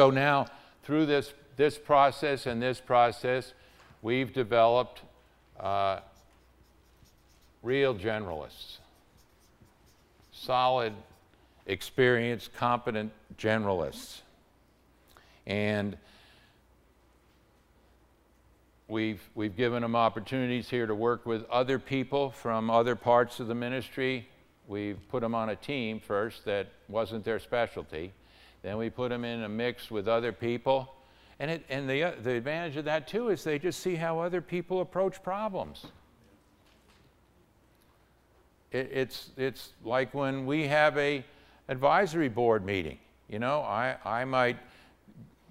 So now, through this, this process and this process, we've developed uh, real generalists, solid, experienced, competent generalists. And we've, we've given them opportunities here to work with other people from other parts of the ministry. We've put them on a team first that wasn't their specialty. Then we put them in a mix with other people. And, it, and the, the advantage of that, too, is they just see how other people approach problems. It, it's, it's like when we have a advisory board meeting. You know, I, I might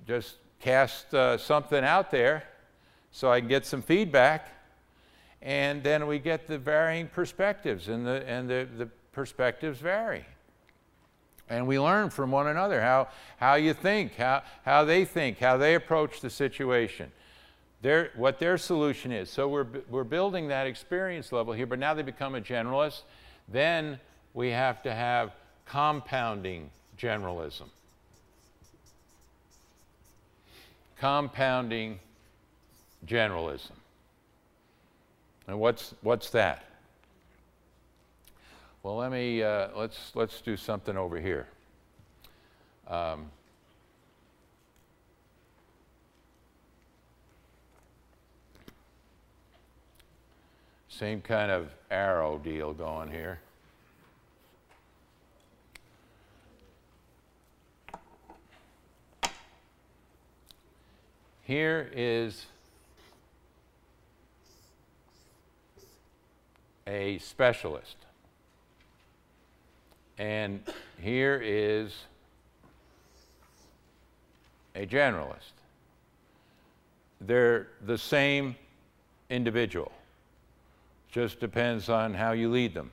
just cast uh, something out there so I can get some feedback, and then we get the varying perspectives, and the, and the, the perspectives vary. And we learn from one another how, how you think, how, how they think, how they approach the situation, their, what their solution is. So we're, we're building that experience level here, but now they become a generalist. Then we have to have compounding generalism. Compounding generalism. And what's, what's that? Well, let me, uh, let's, let's do something over here. Um, same kind of arrow deal going here. Here is a specialist. And here is a generalist. They're the same individual. Just depends on how you lead them.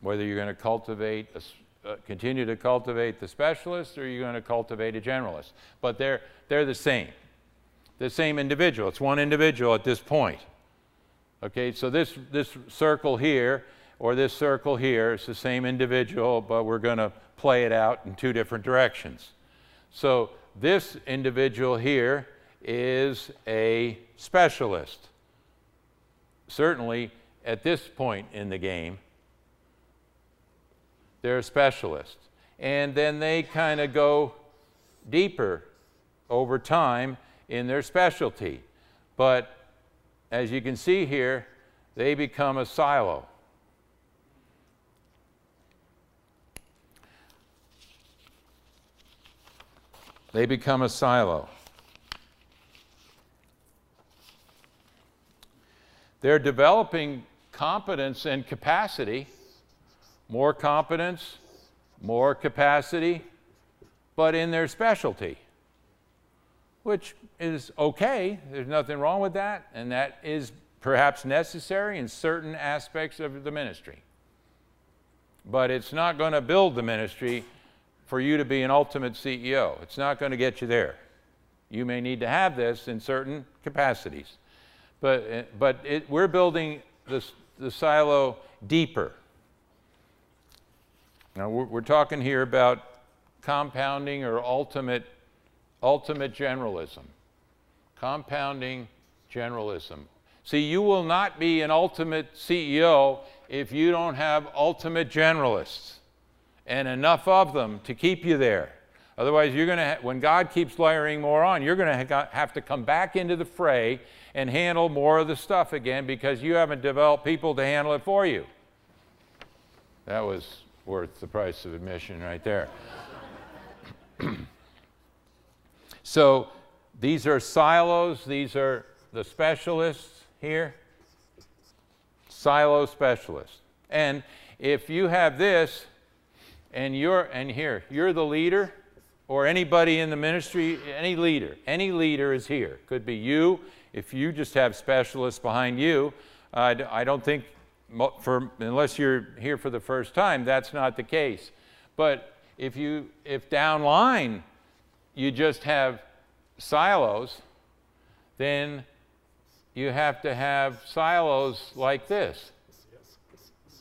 Whether you're going to cultivate, a, uh, continue to cultivate the specialist or you're going to cultivate a generalist. But they're, they're the same. The same individual. It's one individual at this point. Okay, so this, this circle here or this circle here is the same individual, but we're going to play it out in two different directions. So this individual here is a specialist. Certainly, at this point in the game, they're a specialist. And then they kind of go deeper over time in their specialty. But as you can see here, they become a silo. They become a silo. They're developing competence and capacity, more competence, more capacity, but in their specialty which is okay. There's nothing wrong with that, and that is perhaps necessary in certain aspects of the ministry. But it's not going to build the ministry for you to be an ultimate CEO. It's not going to get you there. You may need to have this in certain capacities. But, eh, but it, we're building this, the silo deeper. Now, we're, we're talking here about compounding or ultimate ultimate generalism, compounding generalism. See, you will not be an ultimate CEO if you don't have ultimate generalists and enough of them to keep you there. Otherwise, you're going to, when God keeps layering more on, you're going to have to come back into the fray and handle more of the stuff again because you haven't developed people to handle it for you. That was worth the price of admission right there. So these are silos. These are the specialists here. Silo specialists. And if you have this, and you're, and here, you're the leader, or anybody in the ministry, any leader, any leader is here. Could be you. If you just have specialists behind you, uh, I don't think, for, unless you're here for the first time, that's not the case. But if you, if downline you just have silos, then you have to have silos like this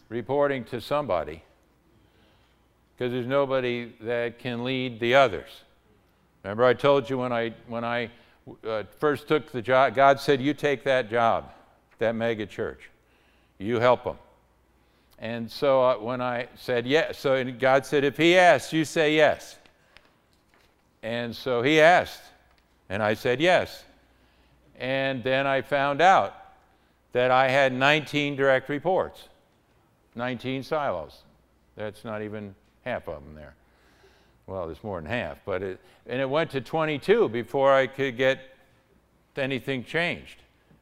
reporting to somebody because there's nobody that can lead the others. Remember, I told you when I, when I uh, first took the job, God said, You take that job, that mega church. You help them. And so uh, when I said yes, so God said, If he asks, you say yes. And so he asked, and I said yes. And then I found out that I had 19 direct reports, 19 silos. That's not even half of them there. Well, there's more than half, but it, and it went to 22 before I could get anything changed.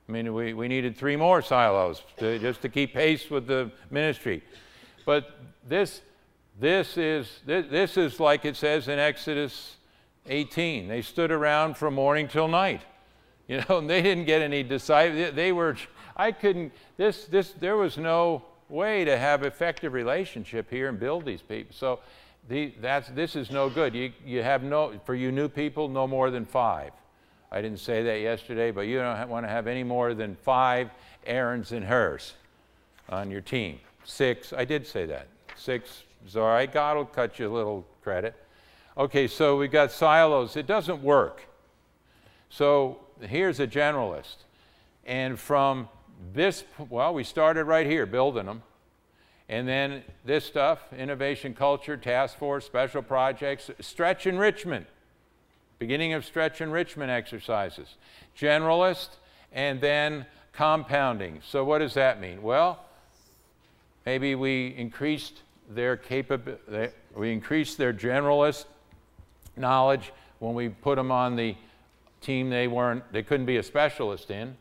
I mean, we, we needed three more silos to, just to keep pace with the ministry. But this, this, is, this, this is like it says in Exodus 18. They stood around from morning till night. You know, and they didn't get any disciples. They were, I couldn't, this, this, there was no way to have effective relationship here and build these people. So the, that's, this is no good. You, you have no, for you new people, no more than five. I didn't say that yesterday, but you don't want to have any more than five Aarons and Hurs on your team. Six, I did say that. Six is all right. God will cut you a little credit. Okay, so we've got silos. It doesn't work. So here's a generalist. And from this, well, we started right here building them. And then this stuff innovation culture, task force, special projects, stretch enrichment, beginning of stretch enrichment exercises, generalist, and then compounding. So, what does that mean? Well, maybe we increased their capability, we increased their generalist knowledge when we put them on the team they weren't, they couldn't be a specialist in.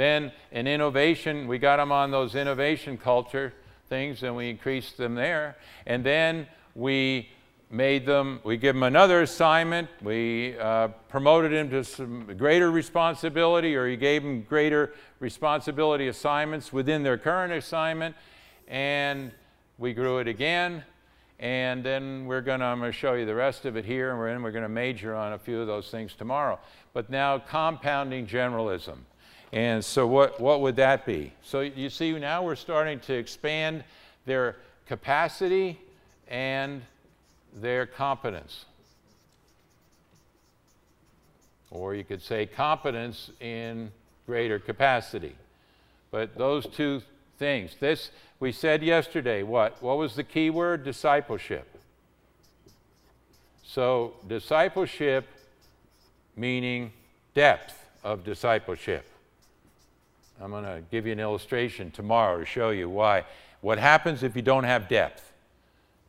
Then in innovation, we got them on those innovation culture things and we increased them there. And then we made them, we give them another assignment, we uh, promoted them to some greater responsibility, or you gave them greater responsibility assignments within their current assignment, and we grew it again. And then we're going to, I'm going to show you the rest of it here, and we're, we're going to major on a few of those things tomorrow. But now, compounding generalism. And so what, what would that be? So you see now we're starting to expand their capacity and their competence. Or you could say competence in greater capacity. But those two things. This, we said yesterday, what? What was the key word? Discipleship. So, discipleship meaning depth of discipleship. I'm going to give you an illustration tomorrow to show you why. What happens if you don't have depth?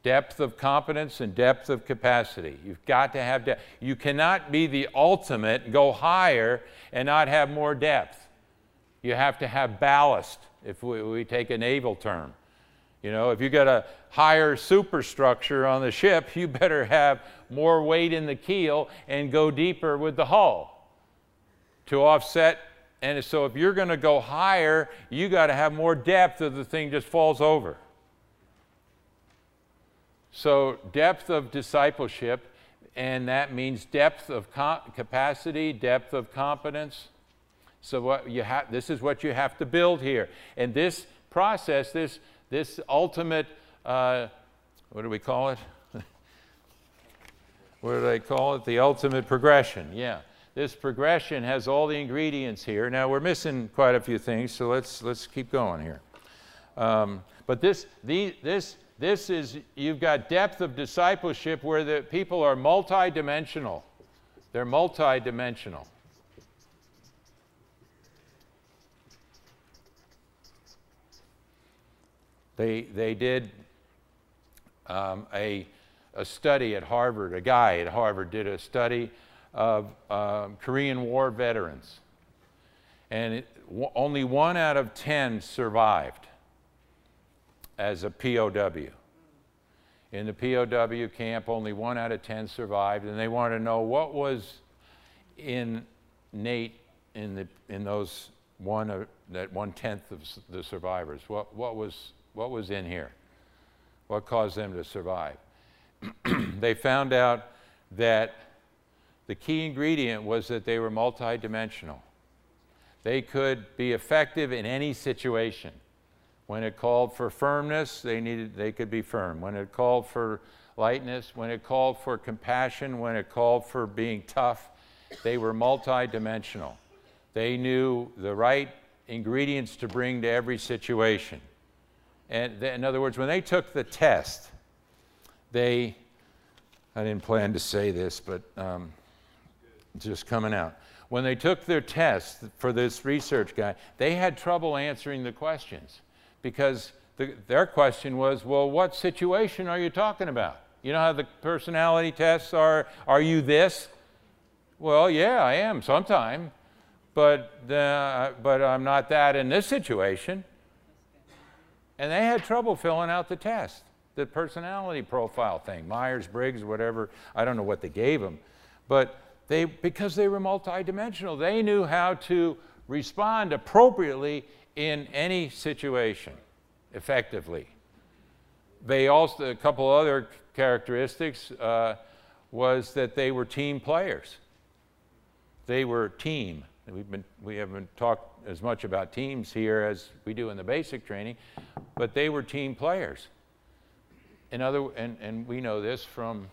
Depth of competence and depth of capacity. You've got to have depth. You cannot be the ultimate, go higher, and not have more depth. You have to have ballast, if we, we take a naval term. You know, if you got a higher superstructure on the ship, you better have more weight in the keel and go deeper with the hull to offset and so if you're going to go higher, you got to have more depth or the thing just falls over. So depth of discipleship, and that means depth of capacity, depth of competence. So what you have, this is what you have to build here. And this process, this, this ultimate, uh, what do we call it? what do they call it? The ultimate progression, yeah this progression has all the ingredients here. Now we're missing quite a few things, so let's let's keep going here. Um, but this the, this this is you've got depth of discipleship where the people are multidimensional. They're multidimensional. They they did um, a a study at Harvard. A guy at Harvard did a study of uh, Korean War veterans. And it, only one out of 10 survived as a POW. In the POW camp, only one out of 10 survived, and they wanted to know what was innate in, the, in those one, uh, that one tenth of the survivors. What, what, was, what was in here? What caused them to survive? they found out that the key ingredient was that they were multidimensional. They could be effective in any situation. When it called for firmness, they needed they could be firm. When it called for lightness, when it called for compassion, when it called for being tough, they were multidimensional. They knew the right ingredients to bring to every situation. And in other words, when they took the test, they, I didn't plan to say this, but um, just coming out. When they took their test for this research guy, they had trouble answering the questions because the, their question was, well, what situation are you talking about? You know how the personality tests are, are you this? Well, yeah, I am sometime, but, uh, but I'm not that in this situation. And they had trouble filling out the test, the personality profile thing, Myers Briggs, whatever. I don't know what they gave them. But they, because they were multidimensional, they knew how to respond appropriately in any situation effectively. They also, a couple other characteristics uh, was that they were team players. They were team. We've been, we haven't talked as much about teams here as we do in the basic training, but they were team players. In other, and, and we know this from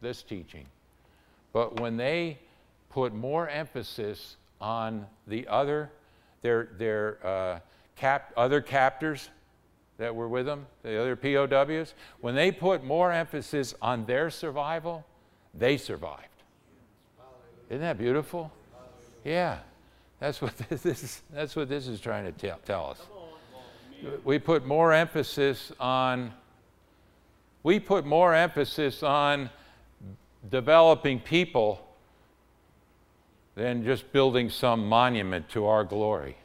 this teaching. But when they put more emphasis on the other, their, their uh, cap, other captors that were with them, the other POWs, when they put more emphasis on their survival, they survived. Isn't that beautiful? Yeah, that's what this is, that's what this is trying to tell, tell us. We put more emphasis on we put more emphasis on developing people than just building some monument to our glory.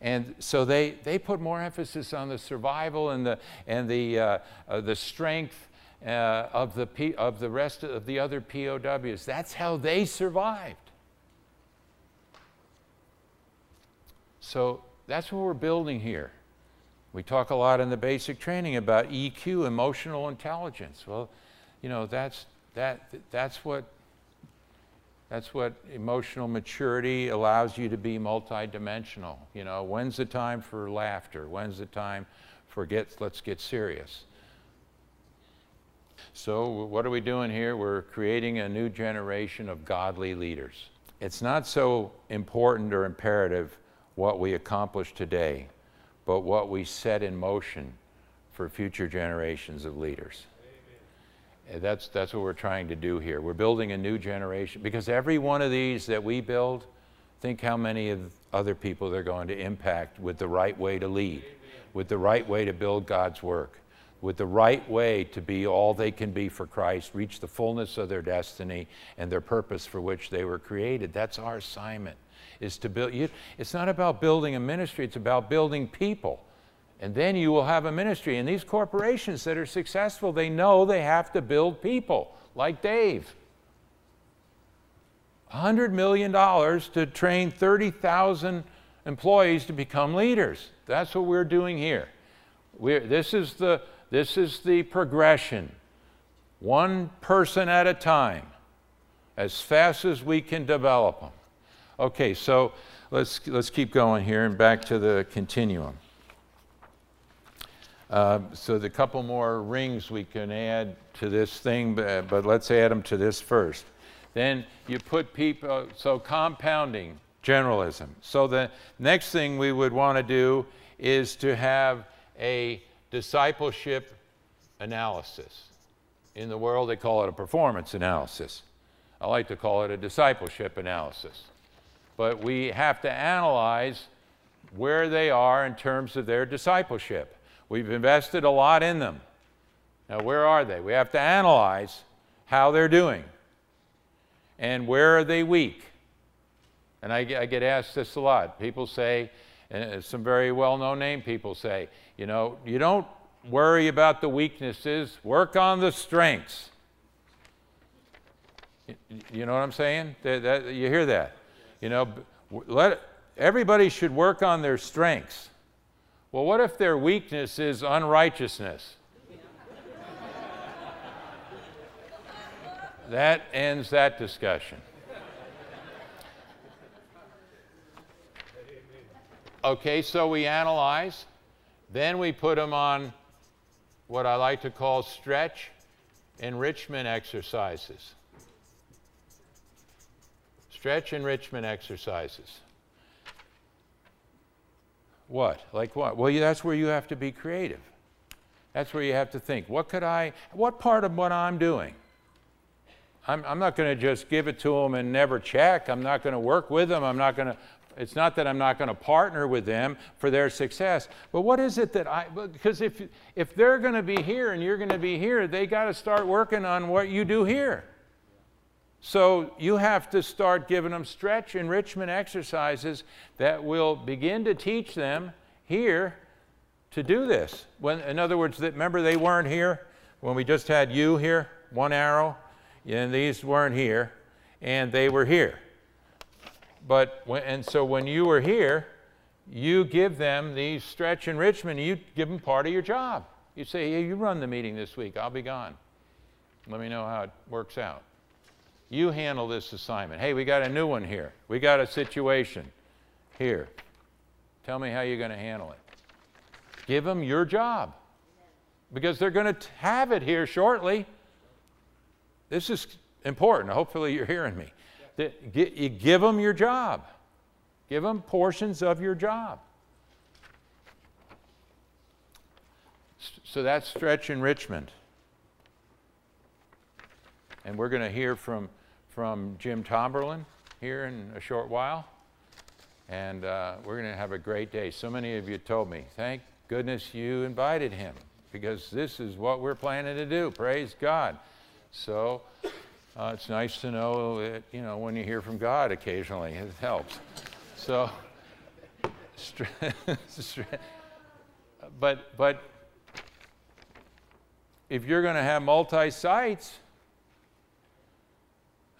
And so they, they put more emphasis on the survival and the, and the, uh, uh, the strength uh, of, the P, of the rest of the other POWs. That's how they survived. So that's what we're building here. We talk a lot in the basic training about EQ, emotional intelligence. Well, you know, that's, that, that's what that's what emotional maturity allows you to be multidimensional. You know, when's the time for laughter? When's the time for get, let's get serious? So, what are we doing here? We're creating a new generation of godly leaders. It's not so important or imperative what we accomplish today, but what we set in motion for future generations of leaders. That's, that's what we're trying to do here. We're building a new generation because every one of these that we build, think how many of other people they're going to impact with the right way to lead, with the right way to build God's work, with the right way to be all they can be for Christ, reach the fullness of their destiny and their purpose for which they were created. That's our assignment, is to build. It's not about building a ministry, it's about building people. And then you will have a ministry. And these corporations that are successful, they know they have to build people, like Dave. $100 million to train 30,000 employees to become leaders. That's what we're doing here. We're, this, is the, this is the progression, one person at a time, as fast as we can develop them. Okay, so let's, let's keep going here and back to the continuum. Uh, so the couple more rings we can add to this thing, but, but let's add them to this first. Then you put people, so compounding, generalism. So the next thing we would want to do is to have a discipleship analysis. In the world, they call it a performance analysis. I like to call it a discipleship analysis. But we have to analyze where they are in terms of their discipleship. We've invested a lot in them. Now, where are they? We have to analyze how they're doing and where are they weak. And I, I get asked this a lot. People say, and uh, some very well known name people say, you know, you don't worry about the weaknesses, work on the strengths. You know what I'm saying? That, that, you hear that? You know, let, everybody should work on their strengths. Well, what if their weakness is unrighteousness? that ends that discussion. Okay, so we analyze, then we put them on what I like to call stretch enrichment exercises. Stretch enrichment exercises. What? Like what? Well, that's where you have to be creative. That's where you have to think. What could I, what part of what I'm doing? I'm, I'm not going to just give it to them and never check. I'm not going to work with them. I'm not going to, it's not that I'm not going to partner with them for their success. But what is it that I, because if, if they're going to be here and you're going to be here, they got to start working on what you do here. So you have to start giving them stretch enrichment exercises that will begin to teach them here to do this. When, in other words, that, remember they weren't here when we just had you here, one arrow, and these weren't here, and they were here. But when, and so when you were here, you give them these stretch enrichment, you give them part of your job. You say, hey, you run the meeting this week, I'll be gone. Let me know how it works out. You handle this assignment. Hey, we got a new one here. We got a situation here. Tell me how you're going to handle it. Give them your job because they're going to have it here shortly. This is important. Hopefully, you're hearing me. Give them your job, give them portions of your job. So that's stretch enrichment. And we're going to hear from, from Jim Tomberlin here in a short while. And uh, we're going to have a great day. So many of you told me, thank goodness you invited him because this is what we're planning to do. Praise God. So uh, it's nice to know that, you know, when you hear from God occasionally, it helps. So, but, but if you're going to have multi sites,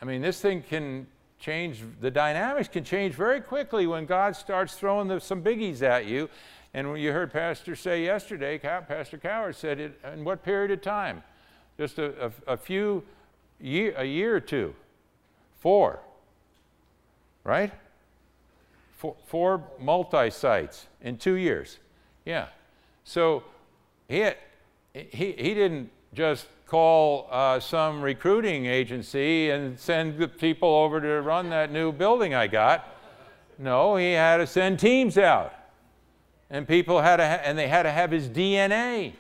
I mean, this thing can change, the dynamics can change very quickly when God starts throwing the, some biggies at you. And when you heard Pastor say yesterday, Pastor Coward said it, in what period of time? Just a, a, a few, year, a year or two. Four, right? Four, four multi sites in two years. Yeah. So he, had, he, he didn't just call uh, some recruiting agency and send the people over to run that new building I got. No, he had to send teams out. And people had to, and they had to have his DNA.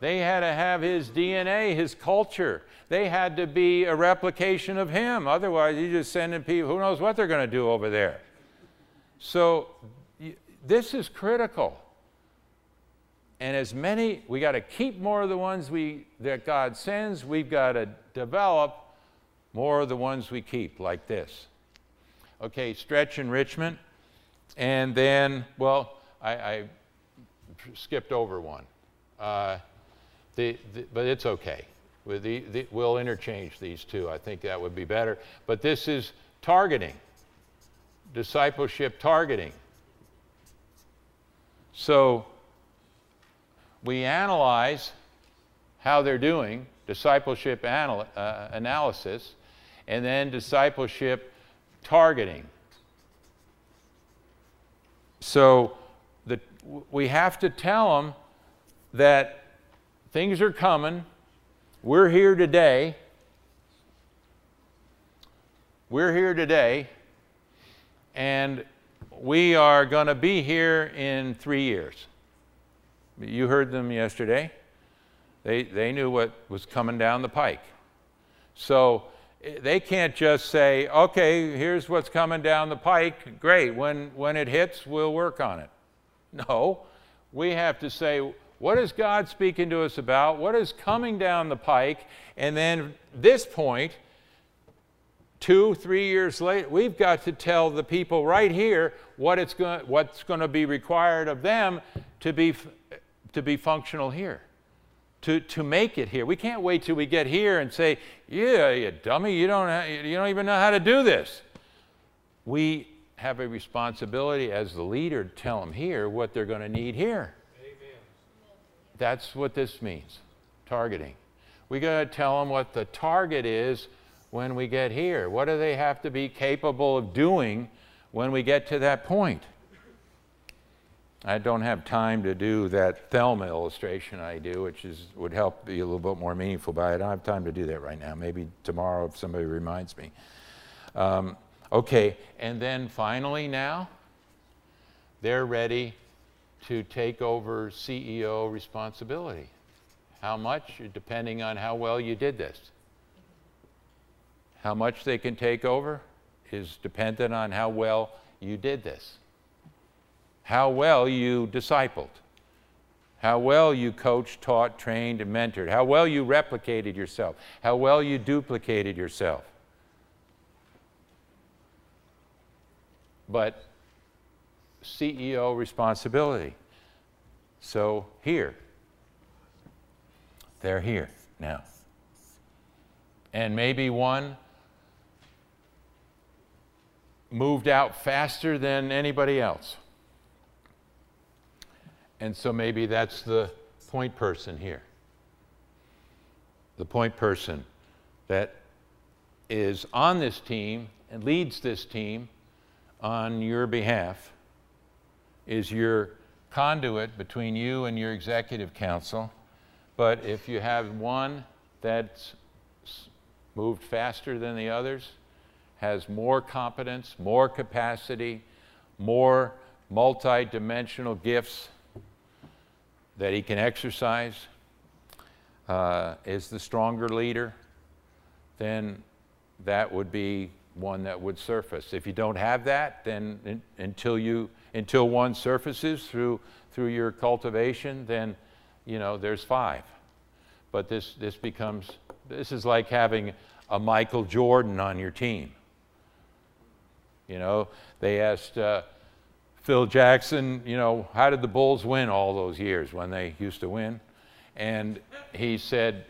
They had to have his DNA, his culture. They had to be a replication of him. Otherwise, you're just sending people, who knows what they're going to do over there. So this is critical. And as many, we got to keep more of the ones we, that God sends. We've got to develop more of the ones we keep, like this. Okay, stretch enrichment. And then, well, I, I skipped over one. Uh, the, the, but it's okay. The, we'll interchange these two. I think that would be better. But this is targeting, discipleship targeting. So we analyze how they're doing, discipleship anal uh, analysis, and then discipleship targeting. So the, we have to tell them that things are coming. We're here today. We're here today, and we are going to be here in three years. You heard them yesterday. They, they knew what was coming down the pike. So eh, they can't just say, okay, here's what's coming down the pike. Great. When, when it hits, we'll work on it. No. We have to say, what is God speaking to us about? What is coming down the pike? And then this point, two, three years later, we've got to tell the people right here what it's going, what's going to be required of them to be to be functional here, to, to make it here. We can't wait till we get here and say, yeah, you dummy, you don't, you don't even know how to do this. We have a responsibility as the leader to tell them here what they're going to need here. Amen. That's what this means, targeting. We got to tell them what the target is when we get here. What do they have to be capable of doing when we get to that point? I don't have time to do that Thelma illustration I do, which is, would help be a little bit more meaningful, but I don't have time to do that right now. Maybe tomorrow if somebody reminds me. Um, okay, and then finally now, they're ready to take over CEO responsibility. How much? Depending on how well you did this. How much they can take over is dependent on how well you did this. How well you discipled. How well you coached, taught, trained, and mentored. How well you replicated yourself. How well you duplicated yourself. But CEO responsibility. So here, they're here now. And maybe one moved out faster than anybody else. And so maybe that's the point person here. The point person that is on this team and leads this team on your behalf is your conduit between you and your executive council. But if you have one that's moved faster than the others, has more competence, more capacity, more multi-dimensional gifts that he can exercise, uh, is the stronger leader, then that would be one that would surface. If you don't have that, then in, until you until one surfaces through through your cultivation, then you know there's five. But this this becomes this is like having a Michael Jordan on your team. You know, they asked uh, Phil Jackson, you know, how did the Bulls win all those years when they used to win? And he said,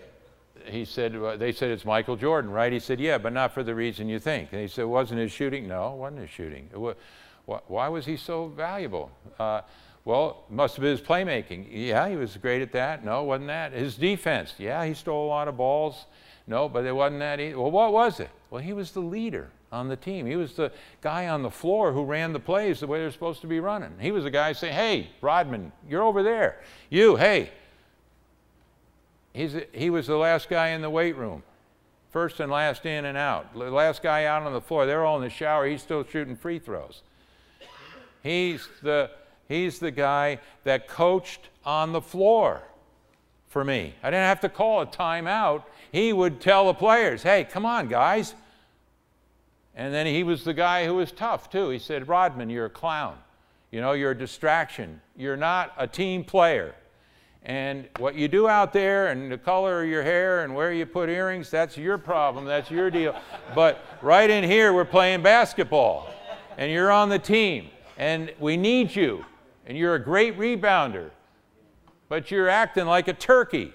he said, uh, they said it's Michael Jordan, right? He said, yeah, but not for the reason you think. And he said, wasn't his shooting? No, it wasn't his shooting. Was, why was he so valuable? Uh, well, must have been his playmaking. Yeah, he was great at that. No, wasn't that. His defense. Yeah, he stole a lot of balls. No, but it wasn't that either. Well, what was it? Well, he was the leader on the team. He was the guy on the floor who ran the plays the way they're supposed to be running. He was the guy saying, hey, Rodman, you're over there. You, hey. He's, he was the last guy in the weight room. First and last in and out. The last guy out on the floor. They're all in the shower. He's still shooting free throws. He's the, he's the guy that coached on the floor for me. I didn't have to call a timeout. He would tell the players, hey, come on, guys. And then he was the guy who was tough, too. He said, Rodman, you're a clown. You know, you're a distraction. You're not a team player. And what you do out there and the color of your hair and where you put earrings, that's your problem. That's your deal. but right in here, we're playing basketball. And you're on the team. And we need you. And you're a great rebounder. But you're acting like a turkey.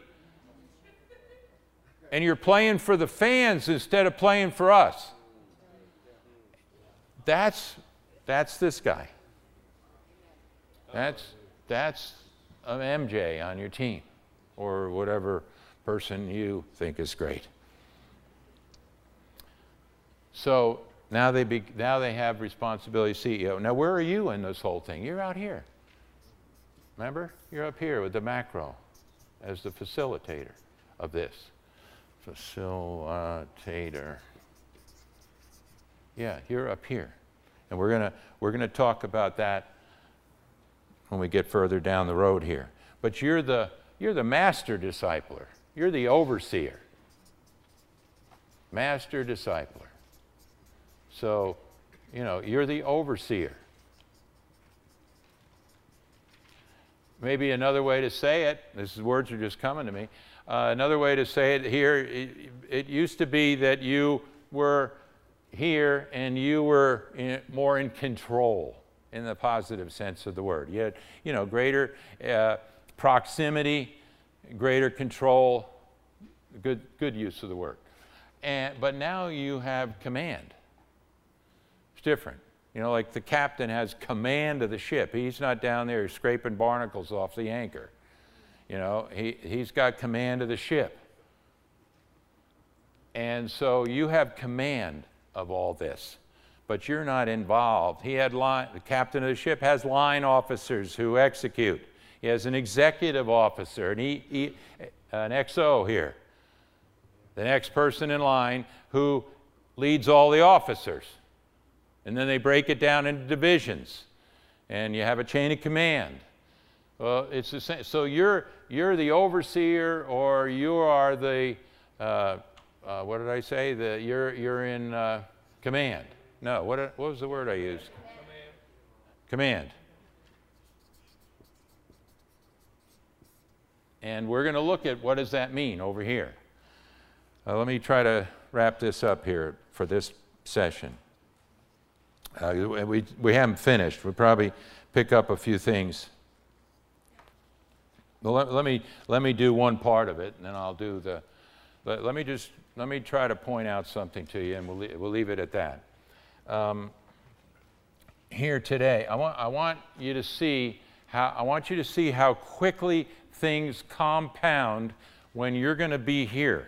And you're playing for the fans instead of playing for us. That's, that's this guy. That's, that's an MJ on your team or whatever person you think is great. So now they, be, now they have responsibility CEO. Now, where are you in this whole thing? You're out here. Remember? You're up here with the macro as the facilitator of this. Facilitator. Yeah, you're up here. And we're going we're to talk about that when we get further down the road here. But you're the, you're the master discipler, you're the overseer. Master discipler. So, you know, you're the overseer. Maybe another way to say it, these words are just coming to me. Uh, another way to say it here, it, it used to be that you were here and you were in, more in control in the positive sense of the word. You had, you know, greater uh, proximity, greater control, good, good use of the word. And, but now you have command. It's different. You know, like the captain has command of the ship. He's not down there scraping barnacles off the anchor. You know, he, he's got command of the ship. And so you have command of all this. but you're not involved. He had line, the captain of the ship has line officers who execute. He has an executive officer, an, e, e, an XO here, the next person in line who leads all the officers. And then they break it down into divisions, and you have a chain of command. Well, it's the same. So you're, you're the overseer, or you are the, uh, uh, what did I say? The, you're, you're in uh, command. No, what, what was the word I used? Command. Command. And we're going to look at what does that mean over here. Uh, let me try to wrap this up here for this session. Uh, we, we haven't finished. We'll probably pick up a few things. Let, let, me, let me do one part of it, and then I'll do the. Let, let me just let me try to point out something to you, and we'll, we'll leave it at that. Um, here today, I want, I want you to see how I want you to see how quickly things compound when you're going to be here,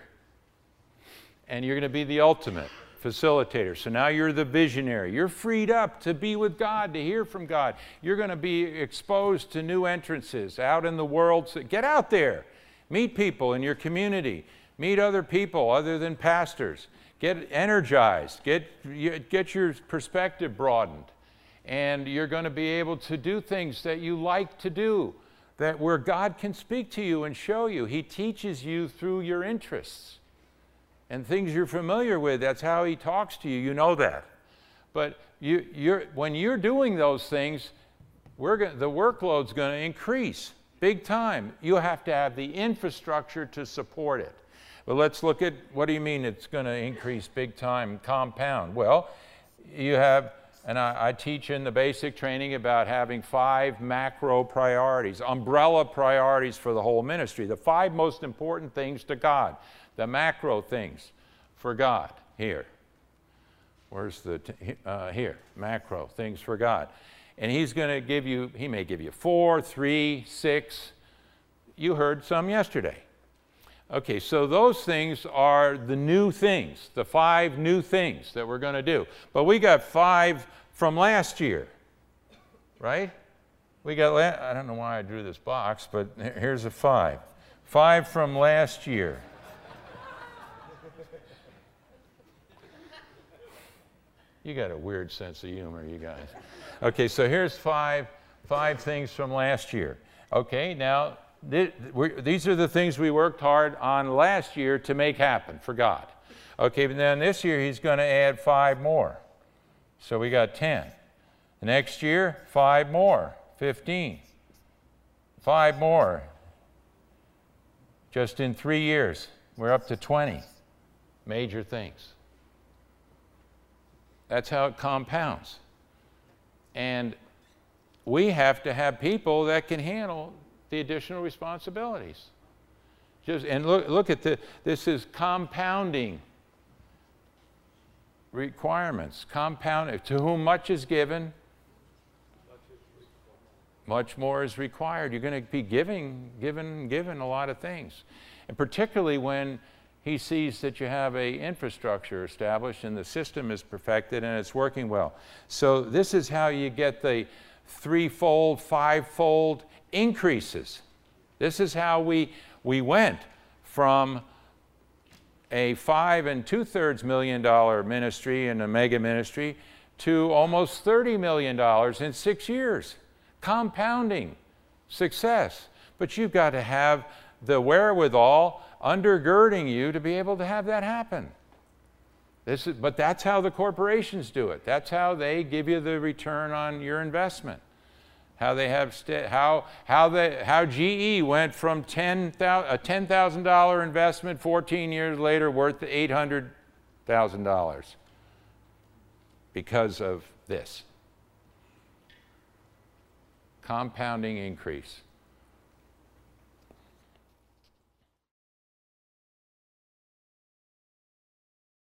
and you're going to be the ultimate facilitator. So now you're the visionary. You're freed up to be with God, to hear from God. You're going to be exposed to new entrances out in the world. So get out there, meet people in your community, meet other people other than pastors. Get energized, get, get your perspective broadened, and you're going to be able to do things that you like to do, that where God can speak to you and show you. He teaches you through your interests and things you're familiar with. That's how he talks to you. You know that. But you, you're, when you're doing those things, we're gonna, the workload's going to increase big time. You have to have the infrastructure to support it. But let's look at what do you mean it's going to increase big time, compound? Well, you have, and I, I teach in the basic training about having five macro priorities, umbrella priorities for the whole ministry, the five most important things to God the macro things for God here. Where's the, uh, here, macro things for God. And he's going to give you, he may give you four, three, six. You heard some yesterday. Okay, so those things are the new things, the five new things that we're going to do. But we got five from last year, right? We got, I don't know why I drew this box, but here's a five. Five from last year. You got a weird sense of humor, you guys. Okay, so here's five, five things from last year. Okay, now th these are the things we worked hard on last year to make happen for God. Okay, but then this year he's going to add five more. So we got 10. next year, five more, 15. Five more. Just in three years, we're up to 20 major things. That's how it compounds. And we have to have people that can handle the additional responsibilities. Just, and look, look at the, this is compounding requirements. Compound, to whom much is given, much more is required. You're going to be giving, given, given a lot of things. And particularly when he sees that you have a infrastructure established and the system is perfected and it's working well. So this is how you get the threefold, fivefold increases. This is how we, we went from a five and two thirds million dollar ministry and a mega ministry to almost $30 million in six years. Compounding success. But you've got to have the wherewithal undergirding you to be able to have that happen. This is, but that's how the corporations do it. That's how they give you the return on your investment. How they have how how they how GE went from 10, a ten thousand dollar investment 14 years later worth eight hundred thousand dollars because of this compounding increase.